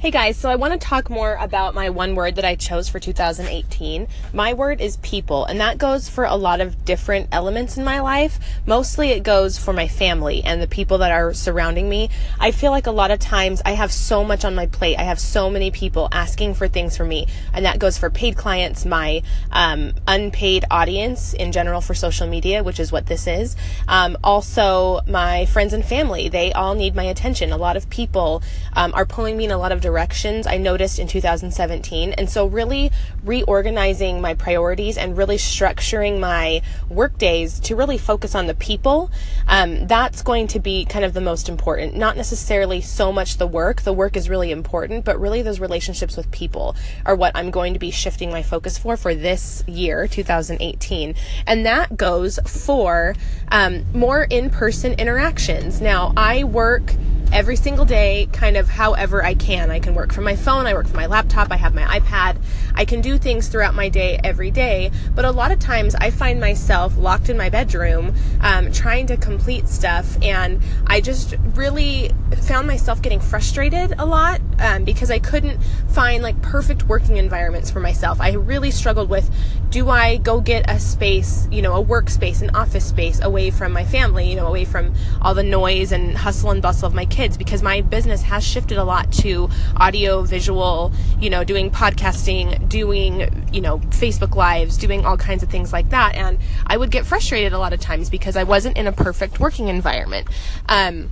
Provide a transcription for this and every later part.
Hey guys, so I want to talk more about my one word that I chose for 2018. My word is people, and that goes for a lot of different elements in my life. Mostly it goes for my family and the people that are surrounding me. I feel like a lot of times I have so much on my plate. I have so many people asking for things from me, and that goes for paid clients, my um, unpaid audience in general for social media, which is what this is. Um, also, my friends and family, they all need my attention. A lot of people um, are pulling me in a lot of directions I noticed in 2017. And so, really reorganizing my priorities and really structuring my work days to really focus on the people, um, that's going to be kind of the most important. Not necessarily so much the work, the work is really important, but really those relationships with people are what I'm going to be shifting my focus for for this year, 2018. And that goes for um, more in person interactions. Now, I work every single day, kind of however I can. I can work from my phone, I work from my laptop, I have my iPad. I can do things throughout my day every day, but a lot of times I find myself locked in my bedroom um, trying to complete stuff, and I just really found myself getting frustrated a lot um, because I couldn't find like perfect working environments for myself. I really struggled with do I go get a space, you know, a workspace, an office space away from my family, you know, away from all the noise and hustle and bustle of my kids because my business has shifted a lot to audio, visual, you know, doing podcasting, doing, you know, Facebook lives, doing all kinds of things like that. And I would get frustrated a lot of times because I wasn't in a perfect working environment. Um,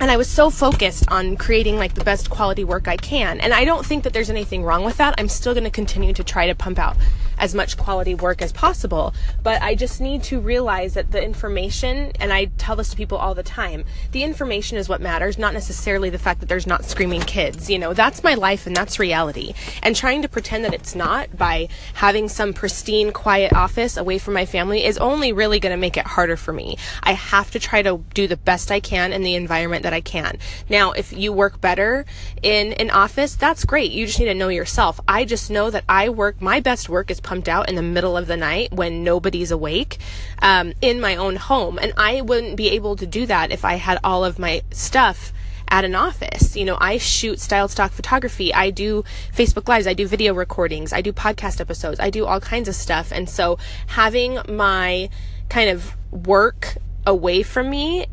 and I was so focused on creating like the best quality work I can. And I don't think that there's anything wrong with that. I'm still going to continue to try to pump out as much quality work as possible. But I just need to realize that the information, and I tell this to people all the time, the information is what matters, not necessarily the fact that there's not screaming kids. You know, that's my life and that's reality. And trying to pretend that it's not by having some pristine, quiet office away from my family is only really going to make it harder for me. I have to try to do the best I can in the environment that I can. Now, if you work better in an office, that's great. You just need to know yourself. I just know that I work, my best work is pumped out in the middle of the night when nobody's awake um, in my own home. And I wouldn't be able to do that if I had all of my stuff at an office. You know, I shoot style stock photography. I do Facebook lives. I do video recordings. I do podcast episodes. I do all kinds of stuff. And so having my kind of work away from me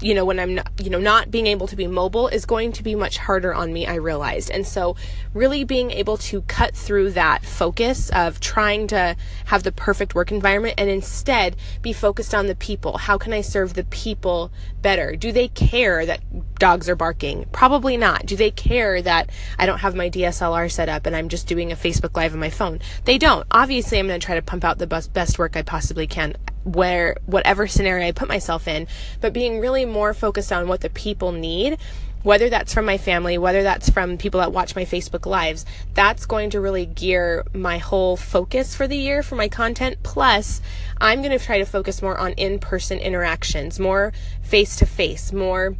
you know when i'm not, you know not being able to be mobile is going to be much harder on me i realized. And so really being able to cut through that focus of trying to have the perfect work environment and instead be focused on the people. How can i serve the people better? Do they care that dogs are barking? Probably not. Do they care that i don't have my dslr set up and i'm just doing a facebook live on my phone? They don't. Obviously i'm going to try to pump out the best, work i possibly can where whatever scenario I put myself in, but being really more focused on what the people need, whether that's from my family, whether that's from people that watch my Facebook lives, that's going to really gear my whole focus for the year for my content. Plus, I'm going to try to focus more on in-person interactions, more face to face, more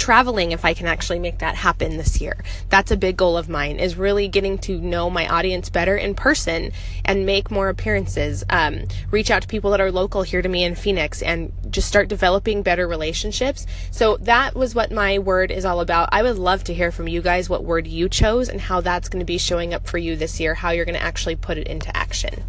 traveling if I can actually make that happen this year. That's a big goal of mine is really getting to know my audience better in person and make more appearances. Um, reach out to people that are local here to me in Phoenix and just start developing better relationships. So that was what my word is all about. I would love to hear from you guys what word you chose and how that's going to be showing up for you this year, how you're going to actually put it into action.